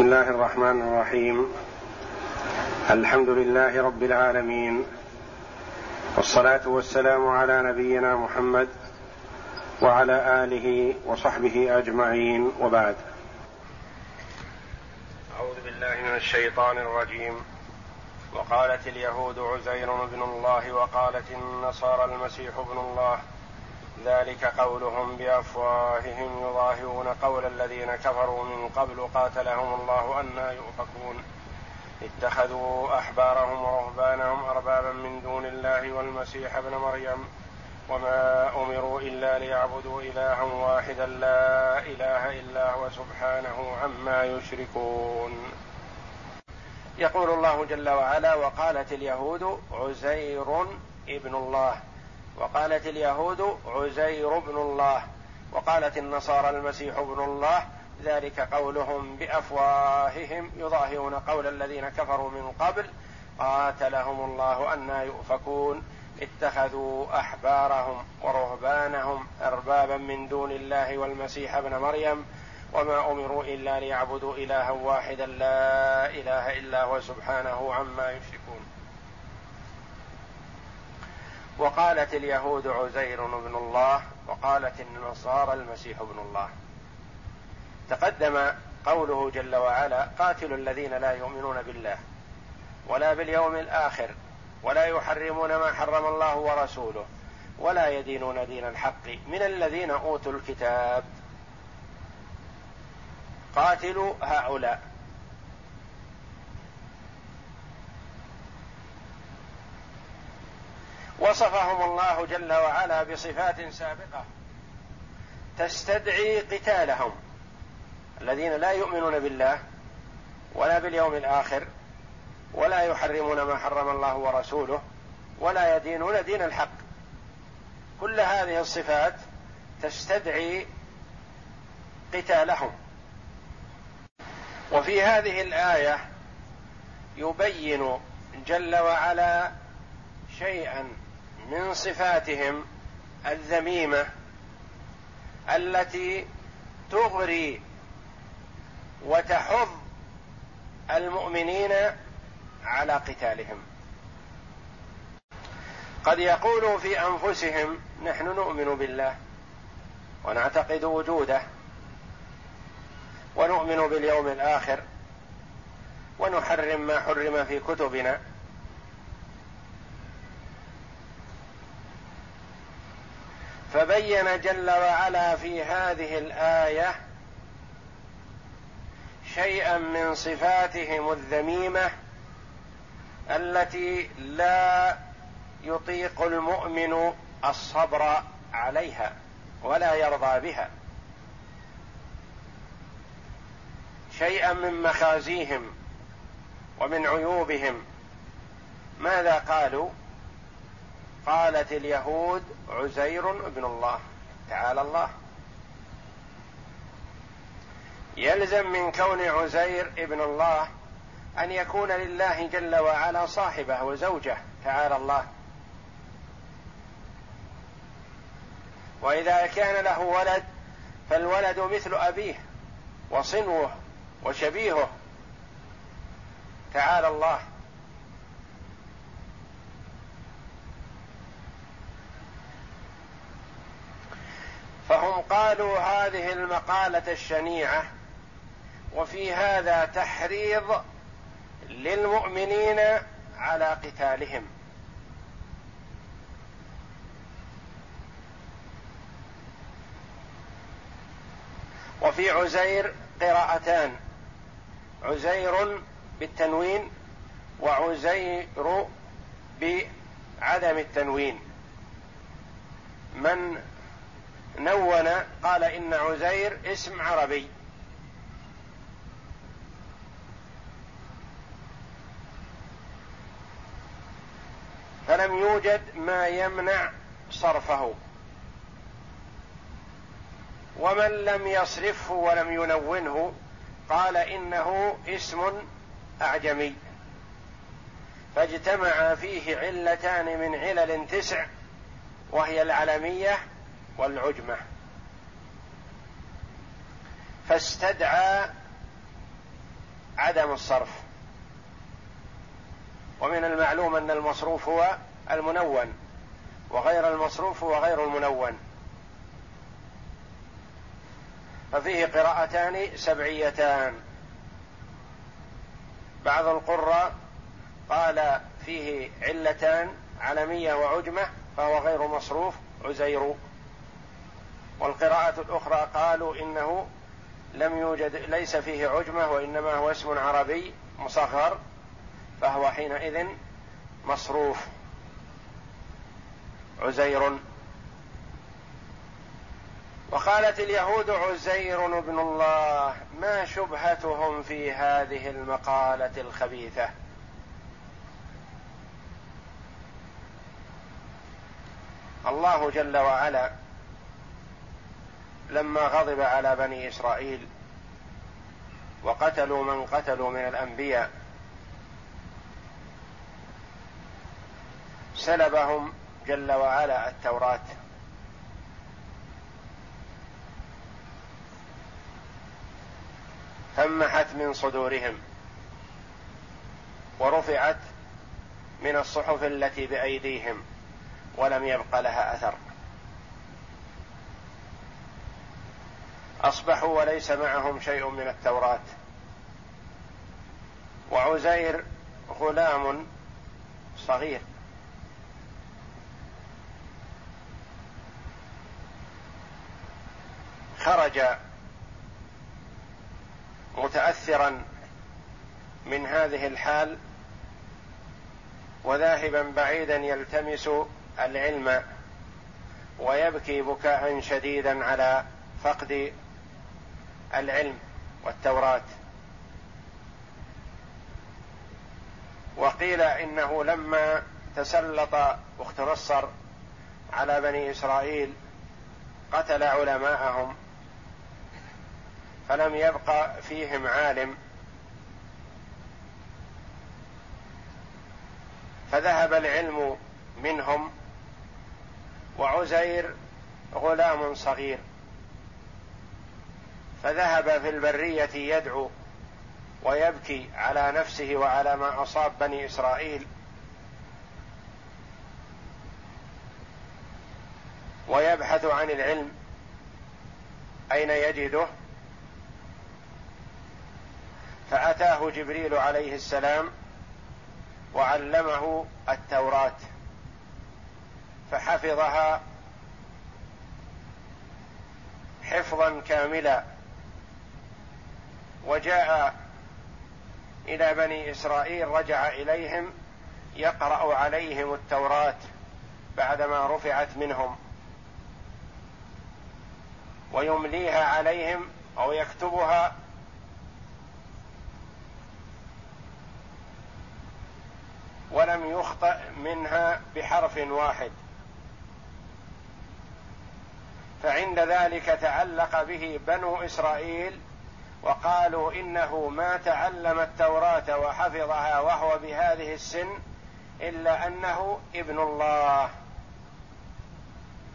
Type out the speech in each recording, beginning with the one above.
بسم الله الرحمن الرحيم الحمد لله رب العالمين والصلاه والسلام على نبينا محمد وعلى اله وصحبه اجمعين وبعد اعوذ بالله من الشيطان الرجيم وقالت اليهود عزير بن الله وقالت النصارى المسيح ابن الله ذلك قولهم بأفواههم يظاهرون قول الذين كفروا من قبل قاتلهم الله أنا يؤفكون. اتخذوا أحبارهم ورهبانهم أربابا من دون الله والمسيح ابن مريم وما أمروا إلا ليعبدوا إلها واحدا لا إله إلا هو سبحانه عما يشركون. يقول الله جل وعلا وقالت اليهود عزير ابن الله. وقالت اليهود عزير بن الله وقالت النصارى المسيح ابن الله ذلك قولهم بأفواههم يظاهرون قول الذين كفروا من قبل قاتلهم الله أنا يؤفكون اتخذوا أحبارهم ورهبانهم أربابا من دون الله والمسيح ابن مريم وما أمروا إلا ليعبدوا إلها واحدا لا إله إلا هو سبحانه عما يشركون. وقالت اليهود عزير بن الله وقالت النصارى المسيح ابن الله. تقدم قوله جل وعلا قاتلوا الذين لا يؤمنون بالله ولا باليوم الآخر ولا يحرمون ما حرم الله ورسوله ولا يدينون دين الحق من الذين أوتوا الكتاب. قاتلوا هؤلاء. وصفهم الله جل وعلا بصفات سابقة. تستدعي قتالهم الذين لا يؤمنون بالله ولا باليوم الآخر ولا يحرمون ما حرم الله ورسوله ولا يدينون دين الحق. كل هذه الصفات تستدعي قتالهم. وفي هذه الآية يبين جل وعلا شيئا من صفاتهم الذميمة التي تغري وتحض المؤمنين على قتالهم. قد يقولوا في أنفسهم نحن نؤمن بالله ونعتقد وجوده ونؤمن باليوم الآخر ونحرم ما حرم في كتبنا فبين جل وعلا في هذه الآية شيئا من صفاتهم الذميمة التي لا يطيق المؤمن الصبر عليها ولا يرضى بها. شيئا من مخازيهم ومن عيوبهم. ماذا قالوا؟ قالت اليهود عزير ابن الله. تعالى الله. يلزم من كون عزير ابن الله أن يكون لله جل وعلا صاحبه وزوجه. تعالى الله. وإذا كان له ولد فالولد مثل أبيه وصنوه وشبيهه. تعالى الله. فهم قالوا هذه المقالة الشنيعة وفي هذا تحريض للمؤمنين على قتالهم. وفي عزير قراءتان عزير بالتنوين وعزير بعدم التنوين. من نون قال إن عزير اسم عربي. فلم يوجد ما يمنع صرفه. ومن لم يصرفه ولم ينونه قال إنه اسم أعجمي. فاجتمع فيه علتان من علل تسع وهي العلمية والعجمة. عدم الصرف. ومن المعلوم أن المصروف هو المنون وغير المصروف هو غير المنون. ففيه قراءتان سبعيتان. بعض القراء قال فيه علتان علمية وعجمة فهو غير مصروف عزير. والقراءة الأخرى قالوا إنه لم يوجد ليس فيه عجمة وإنما هو اسم عربي مصغر فهو حينئذ مصروف. عزير. وقالت اليهود عزير ابن الله ما شبهتهم في هذه المقالة الخبيثة؟ الله جل وعلا لما غضب على بني إسرائيل وقتلوا من قتلوا من الأنبياء سلبهم جل وعلا التوراة. فمحت من صدورهم ورفعت من الصحف التي بأيديهم ولم يبق لها أثر. أصبحوا وليس معهم شيء من التوراة. وعزير غلام صغير. خرج متاثرا من هذه الحال وذاهبا بعيدا يلتمس العلم ويبكي بكاء شديدا على فقد العلم والتوراة. وقيل إنه لما تسلط اخت نصر على بني إسرائيل قتل علماءهم فلم يبق فيهم عالم. فذهب العلم منهم وعزير غلام صغير. فذهب في البرية يدعو ويبكي على نفسه وعلى ما أصاب بني إسرائيل. ويبحث عن العلم أين يجده. فأتاه جبريل عليه السلام وعلمه التوراة فحفظها حفظا كاملا. وجاء إلى بني إسرائيل رجع إليهم يقرأ عليهم التوراة بعدما رفعت منهم. ويمليها عليهم أو يكتبها ولم يخطأ منها بحرف واحد. فعند ذلك تعلق به بنو إسرائيل وقالوا إنه ما تعلم التوراة وحفظها وهو بهذه السن إلا أنه ابن الله.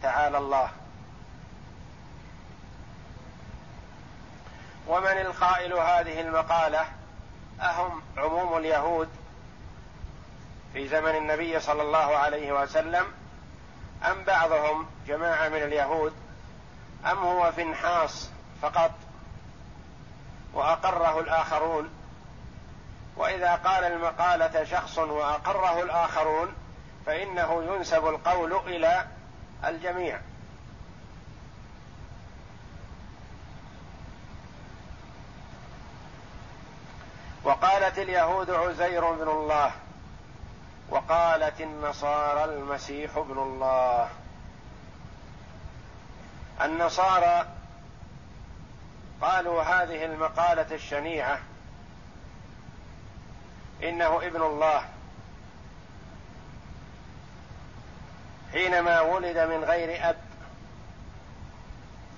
تعالى الله. ومن القائل هذه المقالة؟ أهم عموم اليهود في زمن النبي صلى الله عليه وسلم أم بعضهم جماعة من اليهود أم هو فنحاص فقط وأقره الآخرون. وإذا قال المقالة شخص وأقره الآخرون فإنه ينسب القول إلى الجميع. وقالت اليهود عزير بن الله وقالت النصارى المسيح ابن الله. النصارى قالوا هذه المقالة الشنيعة. إنه ابن الله. حينما ولد من غير أب.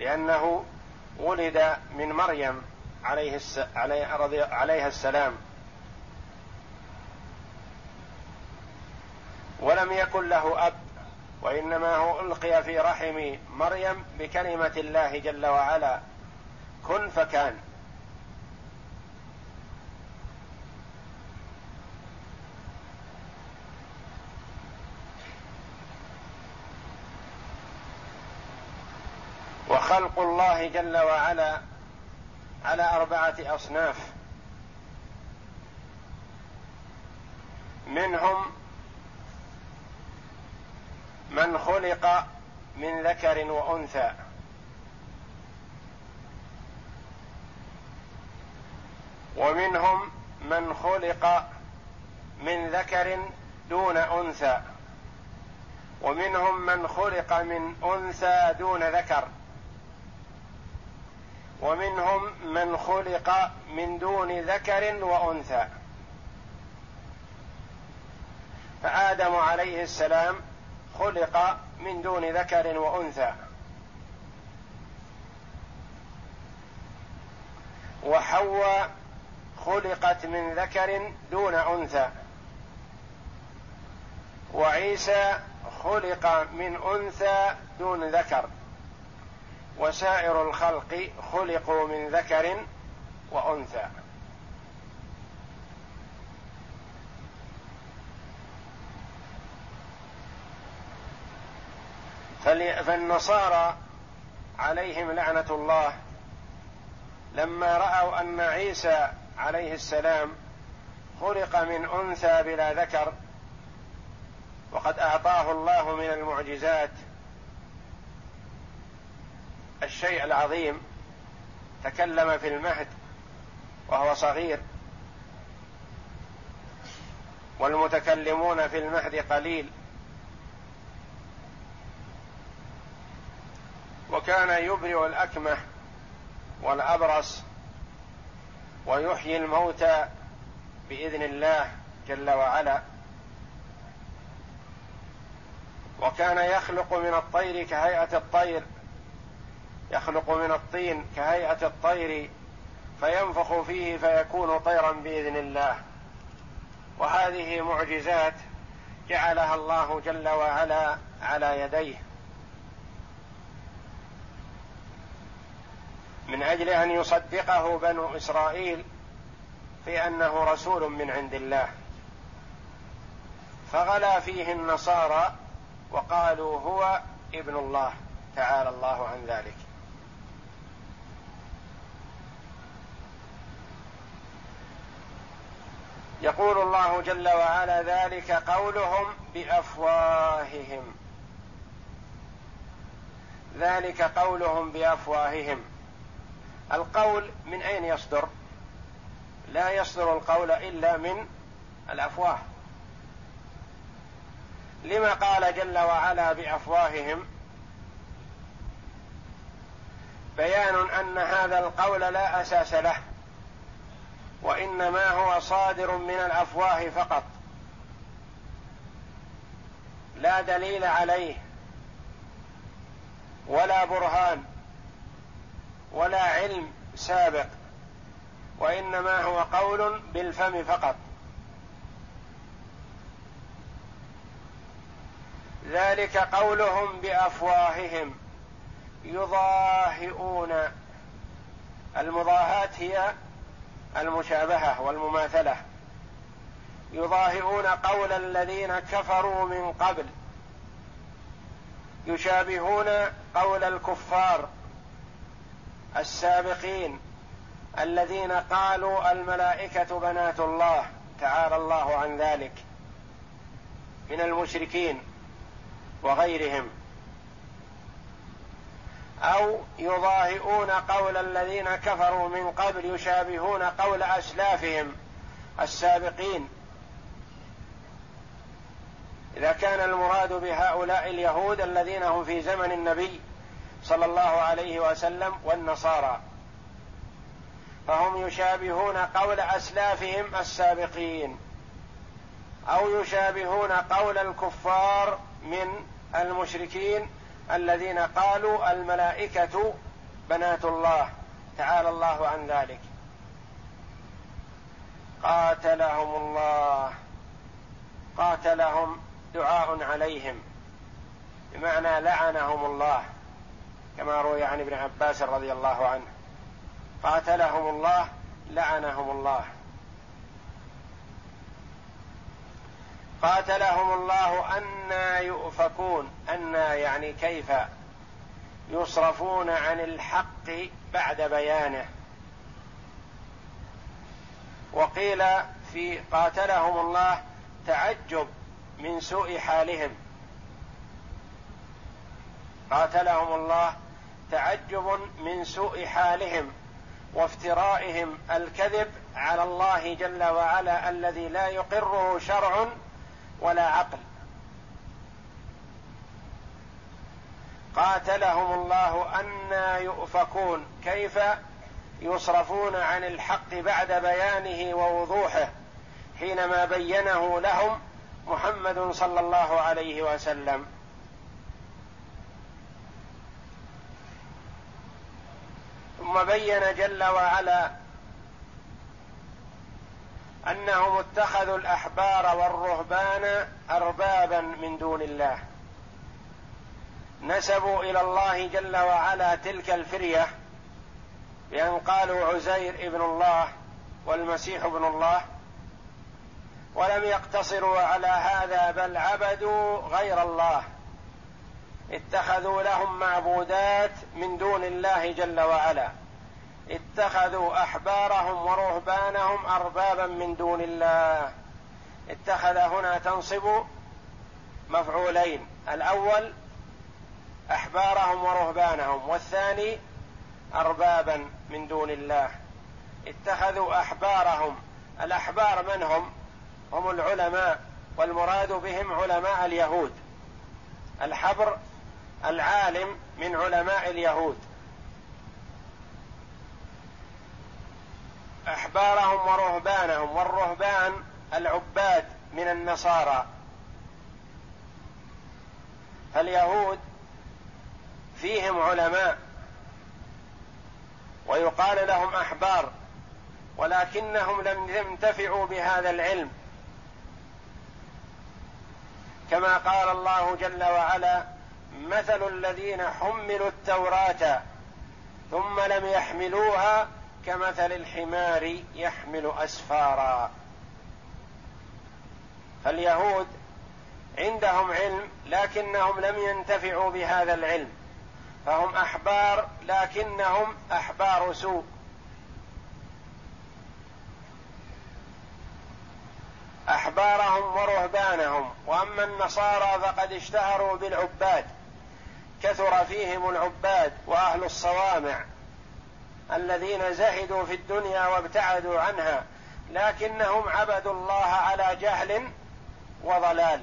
لأنه ولد من مريم عليه الس... عليها السلام. ولم يكن له أب وإنما هو ألقي في رحم مريم بكلمة الله جل وعلا. كن فكان. وخلق الله جل وعلا على أربعة أصناف. منهم من خلق من ذكر وأنثى. ومنهم من خلق من ذكر دون أنثى. ومنهم من خلق من أنثى دون ذكر. ومنهم من خلق من دون ذكر وأنثى. فآدم عليه السلام خلق من دون ذكر وأنثى. وحواء خلقت من ذكر دون أنثى. وعيسى خلق من أنثى دون ذكر. وسائر الخلق خلقوا من ذكر وأنثى. فالنصارى عليهم لعنة الله لما رأوا أن عيسى عليه السلام خلق من أنثى بلا ذكر وقد أعطاه الله من المعجزات. الشيء العظيم تكلم في المهد وهو صغير. والمتكلمون في المهد قليل. وكان يبرئ الأكمه والأبرص ويحيي الموتى بإذن الله جل وعلا. وكان يخلق من الطير كهيئة الطير يخلق من الطين كهيئة الطير فينفخ فيه فيكون طيرا بإذن الله. وهذه معجزات جعلها الله جل وعلا على يديه. من أجل أن يصدقه بنو إسرائيل في أنه رسول من عند الله. فغلا فيه النصارى وقالوا هو ابن الله تعالى الله عن ذلك. يقول الله جل وعلا ذلك قولهم بأفواههم. ذلك قولهم بأفواههم. القول من أين يصدر؟ لا يصدر القول إلا من الأفواه. لما قال جل وعلا بأفواههم؟ بيان أن هذا القول لا أساس له وإنما هو صادر من الأفواه فقط. لا دليل عليه ولا برهان. ولا علم سابق وإنما هو قول بالفم فقط. ذلك قولهم بأفواههم يضاهئون. المضاهاه هي المشابهة والمماثلة. يضاهئون قول الذين كفروا من قبل. يشابهون قول الكفار. السابقين الذين قالوا الملائكة بنات الله تعالى الله عن ذلك من المشركين وغيرهم. أو يضاهئون قول الذين كفروا من قبل يشابهون قول أسلافهم السابقين. إذا كان المراد بهؤلاء اليهود الذين هم في زمن النبي صلى الله عليه وسلم والنصارى. فهم يشابهون قول أسلافهم السابقين أو يشابهون قول الكفار من المشركين الذين قالوا الملائكة بنات الله تعالى الله عن ذلك. قاتلهم الله قاتلهم دعاء عليهم بمعنى لعنهم الله. كما روي عن ابن عباس رضي الله عنه. قاتلهم الله لعنهم الله. قاتلهم الله أنا يؤفكون. أنا يعني كيف يصرفون عن الحق بعد بيانه. وقيل في قاتلهم الله تعجب من سوء حالهم. قاتلهم الله تعجب من سوء حالهم وافترائهم الكذب على الله جل وعلا الذي لا يقره شرع ولا عقل. قاتلهم الله أنا يؤفكون. كيف؟ يصرفون عن الحق بعد بيانه ووضوحه حينما بينه لهم محمد صلى الله عليه وسلم. ثم بين جل وعلا أنهم اتخذوا الأحبار والرهبان اربابا من دون الله. نسبوا إلى الله جل وعلا تلك الفرية بأن قالوا عزير ابن الله والمسيح ابن الله ولم يقتصروا على هذا بل عبدوا غير الله. اتخذوا لهم معبودات من دون الله جل وعلا. اتخذوا أحبارهم ورهبانهم أربابا من دون الله. اتخذ هنا تنصب مفعولين. الأول أحبارهم ورهبانهم والثاني أربابا من دون الله. اتخذوا أحبارهم. الأحبار من هم؟ هم العلماء والمراد بهم علماء اليهود. الحبر العالم من علماء اليهود. أحبارهم ورهبانهم والرهبان العباد من النصارى. فاليهود فيهم علماء ويقال لهم أحبار ولكنهم لم ينتفعوا بهذا العلم. كما قال الله جل وعلا مثل الذين حملوا التوراة ثم لم يحملوها كمثل الحمار يحمل أسفارا. فاليهود عندهم علم لكنهم لم ينتفعوا بهذا العلم. فهم أحبار لكنهم أحبار سوء. أحبارهم ورهبانهم وأما النصارى فقد اشتهروا بالعباد. كثر فيهم العباد وأهل الصوامع الذين زهدوا في الدنيا وابتعدوا عنها لكنهم عبدوا الله على جهل وضلال.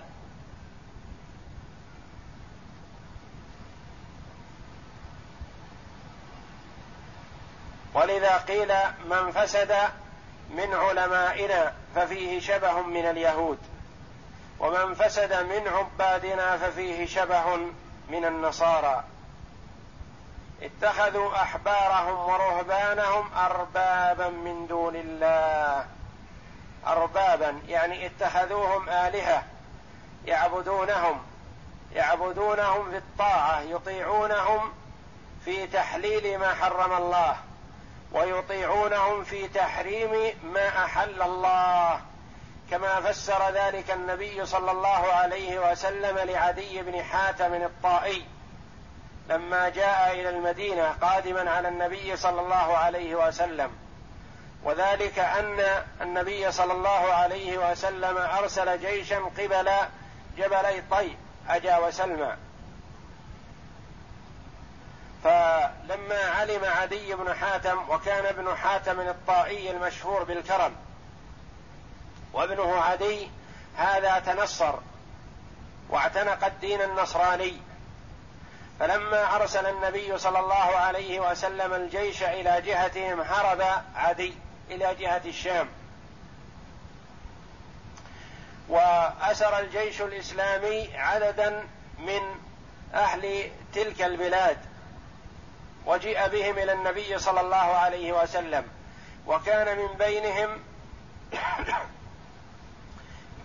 ولذا قيل من فسد من علمائنا ففيه شبه من اليهود ومن فسد من عبادنا ففيه شبه من النصارى. اتخذوا أحبارهم ورهبانهم اربابا من دون الله. اربابا يعني اتخذوهم آلهة يعبدونهم يعبدونهم في الطاعة يطيعونهم في تحليل ما حرم الله ويطيعونهم في تحريم ما أحل الله. كما فسر ذلك النبي صلى الله عليه وسلم لعدي بن حاتم الطائي لما جاء إلى المدينة قادما على النبي صلى الله عليه وسلم. وذلك أن النبي صلى الله عليه وسلم أرسل جيشا قبل جبلي طي أجا وسلمى. فلما علم عدي بن حاتم وكان ابن حاتم الطائي المشهور بالكرم وابنه عدي هذا تنصر واعتنق الدين النصراني. فلما أرسل النبي صلى الله عليه وسلم الجيش إلى جهتهم هرب عدي إلى جهة الشام. وأسر الجيش الإسلامي عددا من أهل تلك البلاد. وجيء بهم إلى النبي صلى الله عليه وسلم. وكان من بينهم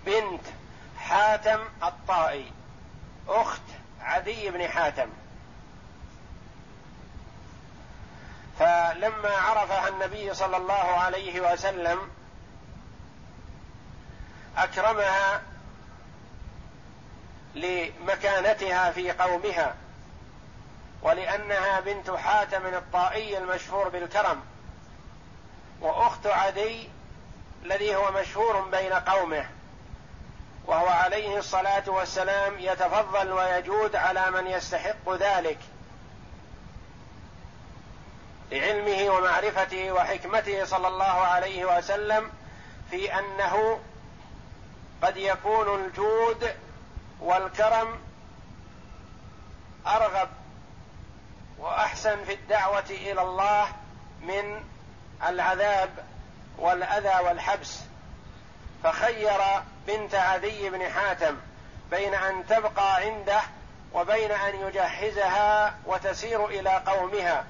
بنت حاتم الطائي. أخت عدي بن حاتم. فلما عرفها النبي صلى الله عليه وسلم أكرمها لمكانتها في قومها ولأنها بنت حاتم الطائي المشهور بالكرم وأخت عدي الذي هو مشهور بين قومه. وهو عليه الصلاة والسلام يتفضل ويجود على من يستحق ذلك. لعلمه ومعرفته وحكمته صلى الله عليه وسلم في أنه قد يكون الجود والكرم أرغب وأحسن في الدعوة إلى الله من العذاب والأذى والحبس. فخير بنت عدي بن حاتم بين أن تبقى عنده وبين أن يجهزها وتسير إلى قومها.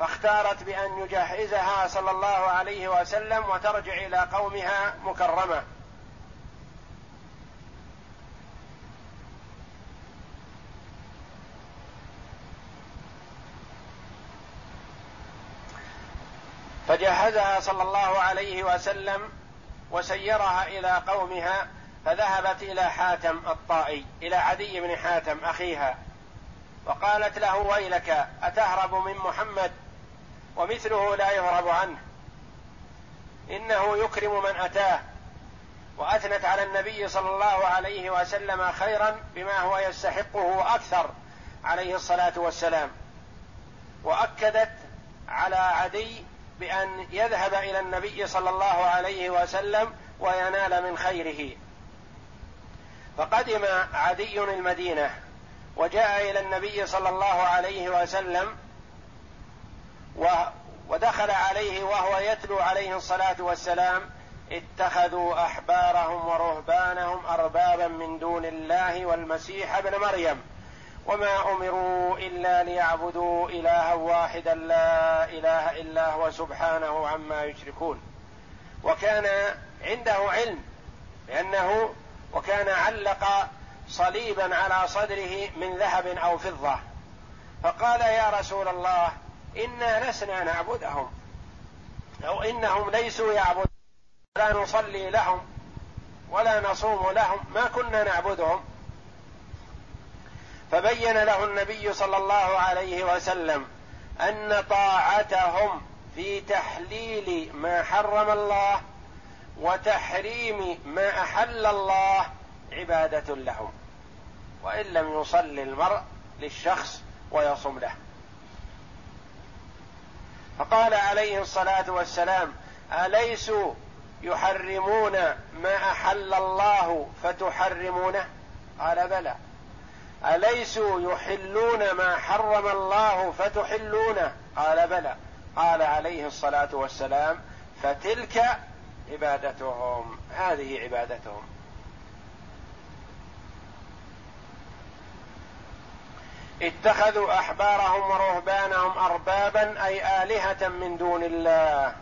فاختارت بأن يجهزها صلى الله عليه وسلم وترجع إلى قومها مكرمة. فجهزها صلى الله عليه وسلم وسيرها إلى قومها فذهبت إلى حاتم الطائي إلى عدي بن حاتم أخيها وقالت له ويلك أتهرب من محمد؟ ومثله لا يهرب عنه. إنه يكرم من أتاه. وأثنت على النبي صلى الله عليه وسلم خيرا بما هو يستحقه أكثر عليه الصلاة والسلام. وأكدت على عدي بأن يذهب إلى النبي صلى الله عليه وسلم وينال من خيره. فقدم عدي المدينة وجاء إلى النبي صلى الله عليه وسلم ودخل عليه وهو يتلو عليه الصلاة والسلام اتخذوا أحبارهم ورهبانهم أربابا من دون الله والمسيح ابن مريم. وما أمروا إلا ليعبدوا إلها واحدا لا إله إلا هو سبحانه عما يشركون. وكان عنده علم لأنه وكان علق صليبا على صدره من ذهب أو فضة. فقال يا رسول الله إنا لسنا نعبدهم أو إنهم ليسوا يعبدون. لا نصلي لهم ولا نصوم لهم ما كنا نعبدهم. فبين له النبي صلى الله عليه وسلم أن طاعتهم في تحليل ما حرم الله وتحريم ما أحل الله عبادة لهم. وإن لم يصلي المرء للشخص ويصم له. فقال عليه الصلاة والسلام اليسوا يحرمون ما أحل الله فتحرمونه؟ قال بلى. أليسوا يحلون ما حرم الله فتحلونه؟ قال بلى. قال عليه الصلاة والسلام فتلك عبادتهم. هذه عبادتهم. اتخذوا أحبارهم ورهبانهم اربابا أي آلهة من دون الله.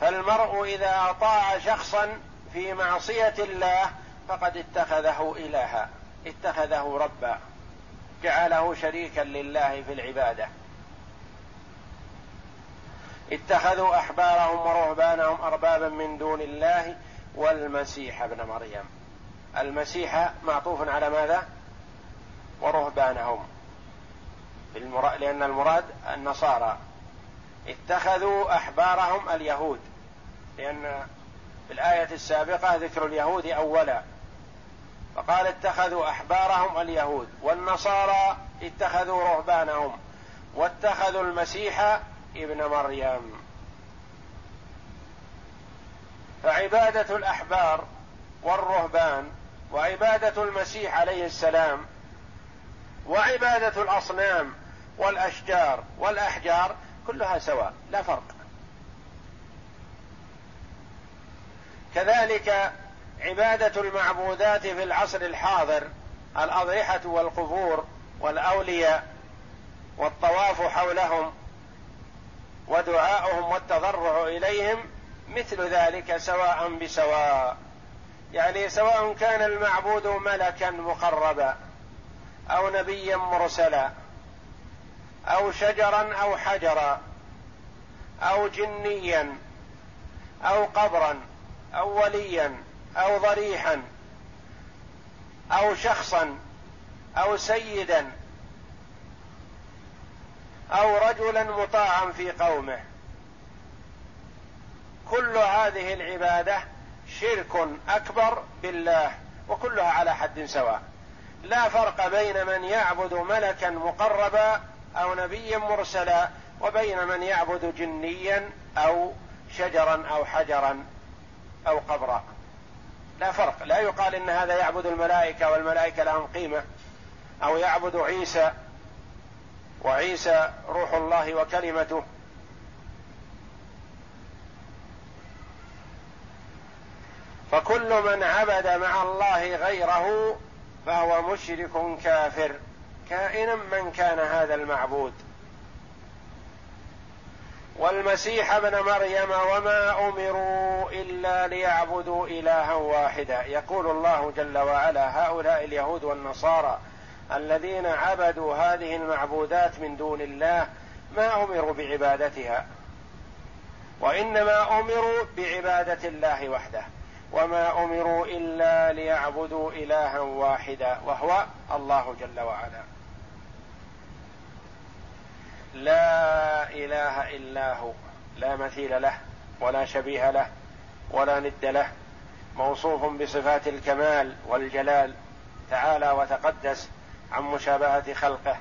فالمرء إذا أطاع شخصا في معصية الله فقد اتخذه إلها. اتخذه ربا جعله شريكا لله في العبادة. اتخذوا أحبارهم ورهبانهم أربابا من دون الله والمسيح ابن مريم. المسيح معطوف على ماذا؟ ورهبانهم. لأن المراد النصارى. اتخذوا أحبارهم اليهود. لأن في الآية السابقة ذكر اليهود أولا. فقال اتخذوا أحبارهم اليهود والنصارى اتخذوا رهبانهم واتخذوا المسيح ابن مريم. فعبادة الأحبار والرهبان وعبادة المسيح عليه السلام وعبادة الأصنام والأشجار والأحجار كلها سواء لا فرق. كذلك عبادة المعبودات في العصر الحاضر الاضرحه والقبور والأولياء والطواف حولهم ودعاؤهم والتضرع إليهم مثل ذلك سواء بسواء. يعني سواء كان المعبود ملكا مقربا أو نبيا مرسلا أو شجرا أو حجرا أو جنيا أو قبرا أو وليا أو ضريحا أو شخصا أو سيدا أو رجلا مطاعا في قومه. كل هذه العبادة شرك أكبر بالله وكلها على حد سواء. لا فرق بين من يعبد ملكا مقربا أو نبيا مرسلا وبين من يعبد جنيا أو شجرا أو حجرا أو قبرا. لا فرق. لا يقال إن هذا يعبد الملائكة والملائكة لهم قيمة أو يعبد عيسى وعيسى روح الله وكلمته. فكل من عبد مع الله غيره فهو مشرك كافر. كائنا من كان هذا المعبود. والمسيح ابن مريم وما أمروا إلا ليعبدوا إلها واحدا. يقول الله جل وعلا هؤلاء اليهود والنصارى الذين عبدوا هذه المعبودات من دون الله ما أمروا بعبادتها وإنما أمروا بعبادة الله وحده وما أمروا إلا ليعبدوا إلها واحدا وهو الله جل وعلا. لا إله إلا هو لا مثيل له ولا شبيه له ولا ند له موصوف بصفات الكمال والجلال تعالى وتقدس عن مشابهة خلقه.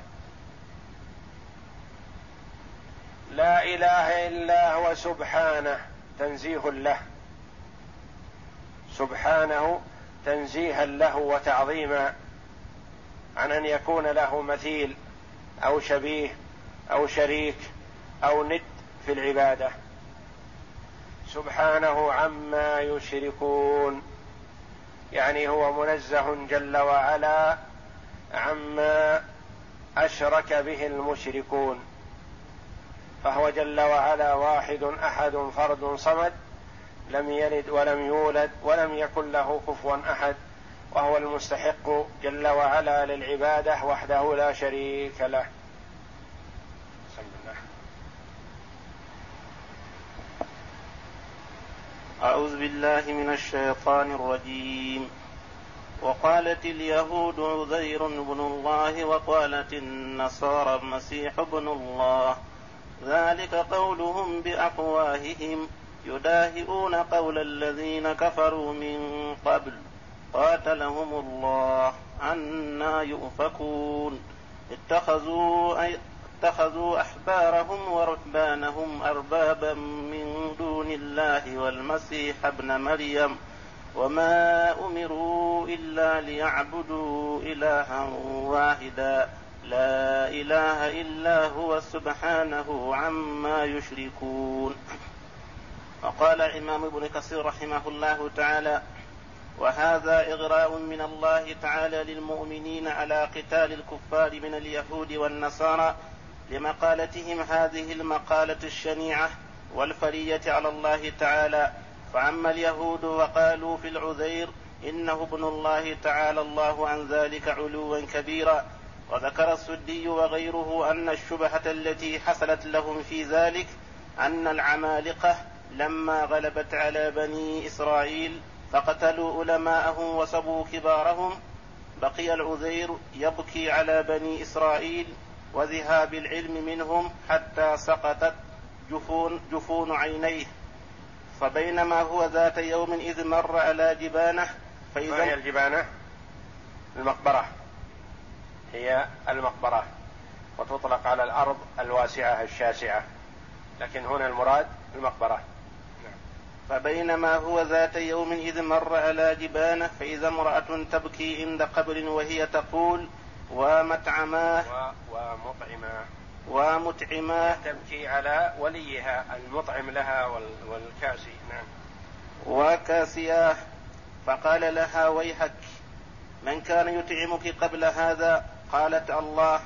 لا إله إلا هو سبحانه تنزيه له. سبحانه تنزيها له وتعظيما عن أن يكون له مثيل أو شبيه أو شريك أو ند في العبادة. سبحانه عما يشركون. يعني هو منزه جل وعلا عما أشرك به المشركون. فهو جل وعلا واحد أحد فرد صمد لم يلد ولم يولد ولم يكن له كفوا أحد وهو المستحق جل وعلا للعبادة وحده لا شريك له. أعوذ بالله من الشيطان الرجيم. وقالت اليهود عزير بن الله وقالت النصارى المسيح ابن الله. ذلك قولهم بأفواههم يداهئون قول الذين كفروا من قبل. قاتلهم الله. عنا يؤفكون. اتخذوا أي اتخذوا أحبارهم ورهبانهم أربابا من دون الله والمسيح ابن مريم وما أمروا إلا ليعبدوا إلها واحدا. لا إله إلا هو سبحانه عما يشركون. وقال الإمام ابن كثير رحمه الله تعالى وهذا إغراء من الله تعالى للمؤمنين على قتال الكفار من اليهود والنصارى لمقالتهم هذه المقالة الشنيعة والفرية على الله تعالى. فعم اليهود وقالوا في العذير إنه ابن الله تعالى الله عن ذلك علوا كبيرا. وذكر السدي وغيره أن الشبهة التي حصلت لهم في ذلك أن العمالقة لما غلبت على بني إسرائيل فقتلوا علماءهم وصبوا كبارهم. بقي العذير يبكي على بني إسرائيل وذهاب العلم منهم حتى سقطت جفون جفون عينيه. فبينما هو ذات يوم إذ مر على جبانه فاذا ما هي الجبانة؟ المقبرة. هي المقبرة. وتطلق على الأرض الواسعة الشاسعة. لكن هنا المراد المقبرة. فبينما هو ذات يوم إذ مر على جبانه فإذا امرأة تبكي عند قبر وهي تقول ومطعماه ومطعما ومطعما تبكي على وليها المطعم لها والكاسي. نعم. وكاسياه فقال لها ويحك من كان يطعمك قبل هذا؟ قالت الله.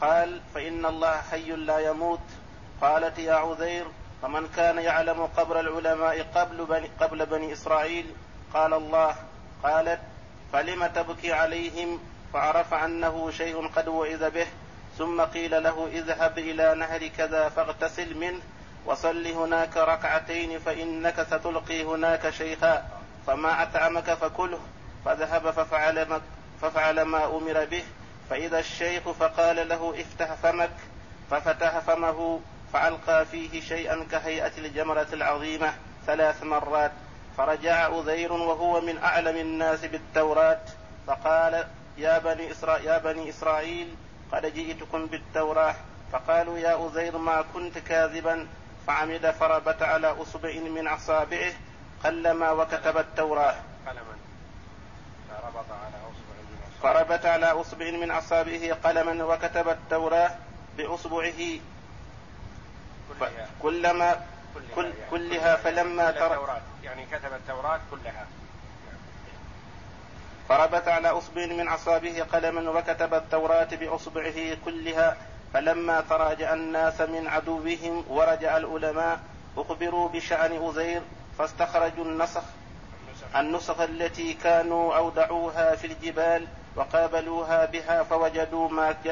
قال فإن الله حي لا يموت. قالت يا عذير فمن كان يعلم قبر العلماء قبل بني, قبل بني إسرائيل؟ قال الله. قالت فلم تبكي عليهم فعرف أنه شيء قد وإذ به ثم قيل له اذهب إلى نهر كذا فاغتسل منه وصل هناك ركعتين فإنك ستلقي هناك شيخا فما أطعمك فكله فذهب ففعل ما, ففعل ما أمر به فإذا الشيخ فقال له افتح فمك ففتح فمه فألقى فيه شيئا كهيئة الجمرة العظيمة ثلاث مرات فرجع أذير وهو من أعلم الناس بالتوراة فقال يا بني إسرائيل, يا بني إسرائيل قد جئتكم بالتوراة فقالوا يا أزير ما كنت كاذبا فعمد فربت على أصبع من أصابعه قلما وكتب التوراة. قلما. فربط على أصبع من فربت على أصبع من أصابعه قلما وكتب التوراة بأصبعه. كلها كلما كل يعني كلها فلما ترى يعني كتب التوراة كلها. فربت على أصبع من أصابعه قلما وكتب التوراة بأصبعه كلها فلما تراجع الناس من عدوهم ورجع العلماء أخبروا بشأن أزير فاستخرجوا النسخ النسخ التي كانوا أودعوها في الجبال وقابلوها بها فوجدوا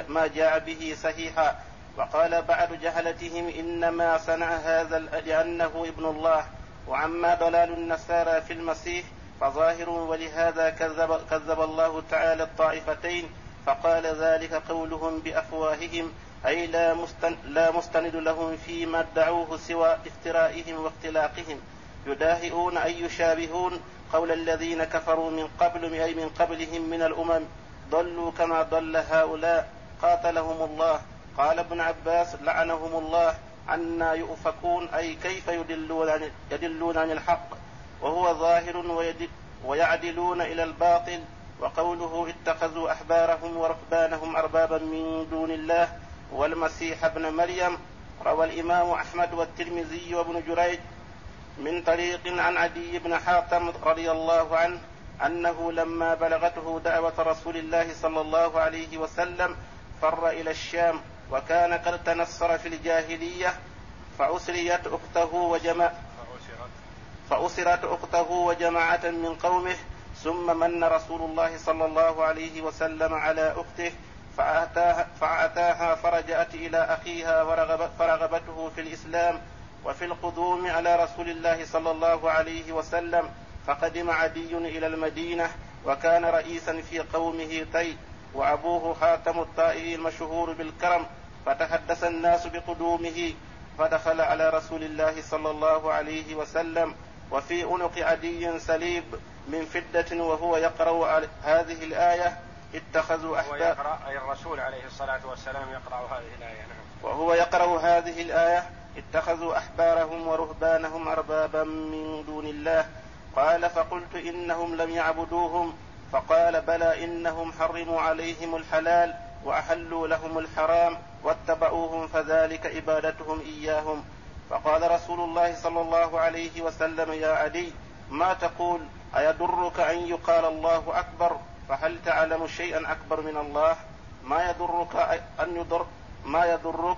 ما جاء به صحيحا. وقال بعد جهلتهم إنما صنع هذا لأنه ابن الله وعما ضلال النصارى في المسيح فظاهر ولهذا كذب, كذب الله تعالى الطائفتين فقال ذلك قولهم بأفواههم أي لا, مستن لا مستند لهم فيما ادعوه سوى افترائهم واختلاقهم. يداهئون أي يشابهون قول الذين كفروا من قبل أي من قبلهم من الأمم ضلوا كما ضل هؤلاء قاتلهم الله. قال ابن عباس لعنهم الله عنا يؤفكون أي كيف يدلون عن, يدلون عن الحق؟ وهو ظاهر ويعدلون إلى الباطل وقوله اتخذوا أحبارهم ورهبانهم أربابا من دون الله والمسيح ابن مريم روى الإمام أحمد والترمذي وابن جريج من طريق عن عدي بن حاتم رضي الله عنه أنه لما بلغته دعوة رسول الله صلى الله عليه وسلم فر إلى الشام وكان قد تنصر في الجاهلية فأسريت أخته وجمع فأسرت أخته وجماعة من قومه ثم من رسول الله صلى الله عليه وسلم على أخته فأتاها, فأتاها فرجعت إلى أخيها ورغب فرغبته في الإسلام وفي القدوم على رسول الله صلى الله عليه وسلم فقدم عدي إلى المدينة وكان رئيسا في قومه تي وأبوه خاتم الطائي المشهور بالكرم فتحدث الناس بقدومه فدخل على رسول الله صلى الله عليه وسلم وفي عنق عدي سليب من فدة وهو يقرأ هذه الآية اتخذوا أحبار يقرأ أي الرسول عليه الصلاة والسلام يقرأ هذه الآية نعم. وهو يقرأ هذه الآية اتخذوا أحبارهم ورهبانهم أربابا من دون الله. قال فقلت إنهم لم يعبدوهم. فقال بلى إنهم حرموا عليهم الحلال وأحلوا لهم الحرام واتبعوهم فذلك عبادتهم إياهم. فقال رسول الله صلى الله عليه وسلم يا علي ما تقول أيضرك أن يقال الله أكبر؟ فهل تعلم شيئا أكبر من الله؟ ما يضرك أن يضر ما يضرك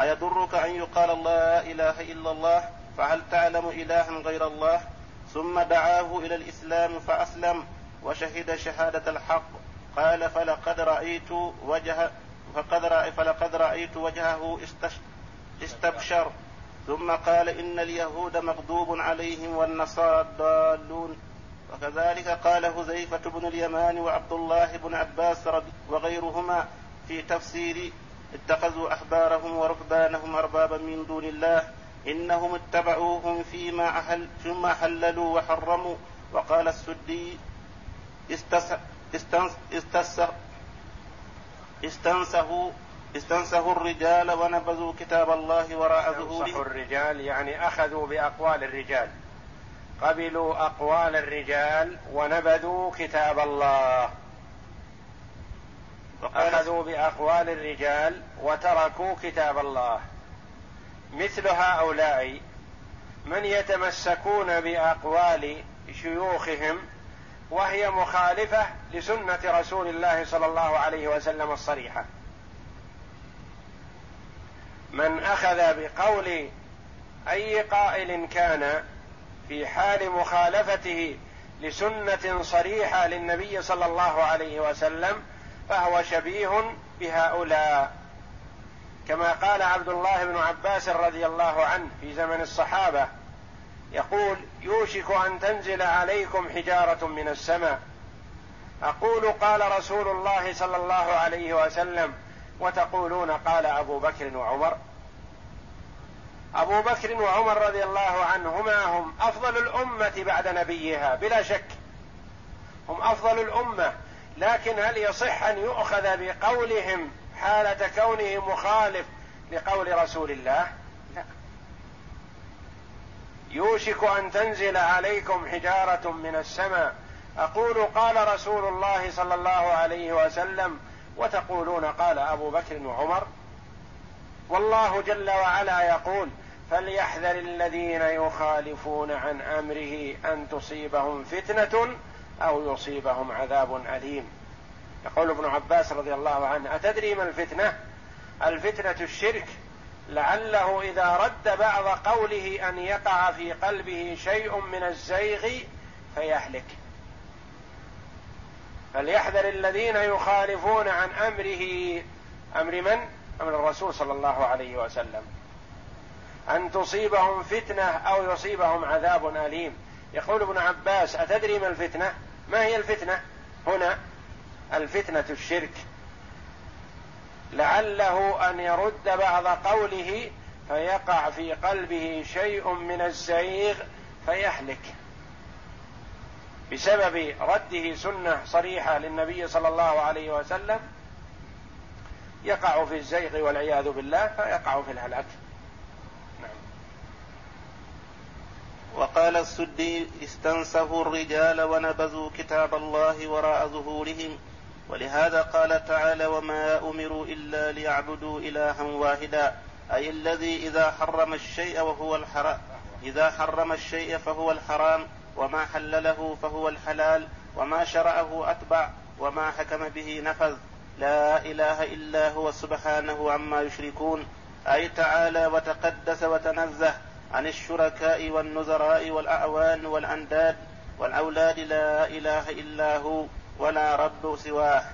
أيضرك أن يقال لا إله إلا الله؟ فهل تعلم إلها غير الله؟ ثم دعاه إلى الإسلام فأسلم وشهد شهادة الحق. قال فلقد رأيت وجه فقد رأي فلقد رأيت وجهه استبشر. ثم قال إن اليهود مغضوب عليهم والنصارى الضالون وكذلك قال حذيفة بن اليمان وعبد الله بن عباس وغيرهما في تفسير اتخذوا أحبارهم ورهبانهم أربابا من دون الله. إنهم اتبعوهم فيما أحلوا ثم حللوا وحرموا. وقال السدي استنص استنص استنص استنصحوا استنصحوا الرجال ونبذوا كتاب الله وراء ظهورهم. الرجال يعني أخذوا بأقوال الرجال. قبلوا أقوال الرجال ونبذوا كتاب الله. أخذوا بأقوال الرجال وتركوا كتاب الله. مثل هؤلاء من يتمسكون بأقوال شيوخهم وهي مخالفة لسنة رسول الله صلى الله عليه وسلم الصريحة. من أخذ بقول أي قائل كان في حال مخالفته لسنة صريحة للنبي صلى الله عليه وسلم فهو شبيه بهؤلاء. كما قال عبد الله بن عباس رضي الله عنه في زمن الصحابة يقول يوشك أن تنزل عليكم حجارة من السماء. أقول قال رسول الله صلى الله عليه وسلم وتقولون قال أبو بكر وعمر. أبو بكر وعمر رضي الله عنهما هم أفضل الأمة بعد نبيها بلا شك. هم أفضل الأمة لكن هل يصح أن يؤخذ بقولهم حالة كونه مخالف لقول رسول الله؟ لا. يوشك أن تنزل عليكم حجارة من السماء. أقول قال رسول الله صلى الله عليه وسلم وتقولون قال أبو بكر وعمر والله جل وعلا يقول فليحذر الذين يخالفون عن أمره أن تصيبهم فتنة أو يصيبهم عذاب أليم. يقول ابن عباس رضي الله عنه أتدري ما الفتنة؟ الفتنة الشرك. لعله إذا رد بعض قوله أن يقع في قلبه شيء من الزيغ فيهلك. فليحذر الذين يخالفون عن أمره. أمر من؟ أمر الرسول صلى الله عليه وسلم. أن تصيبهم فتنة أو يصيبهم عذاب أليم. يقول ابن عباس أتدري ما الفتنة؟ ما هي الفتنة؟ هنا الفتنة الشرك. لعله أن يرد بعض قوله فيقع في قلبه شيء من الزيغ فيهلك. بسبب رده سنة صريحة للنبي صلى الله عليه وسلم يقع في الزيغ والعياذ بالله فيقع في الهلاك. نعم. وقال السدي استنسفوا الرجال ونبذوا كتاب الله وراء ظهورهم. ولهذا قال تعالى وما أمروا إلا ليعبدوا إلها واحدا. أي الذي إذا حرم الشيء وهو الحرام إذا حرم الشيء فهو الحرام. وما حلله فهو الحلال وما شرعه أتبع وما حكم به نفذ. لا إله إلا هو سبحانه عما يشركون. أي تعالى وتقدس وتنزه عن الشركاء والنذراء والأعوان والأنداد والأولاد لا إله إلا هو ولا رب سواه.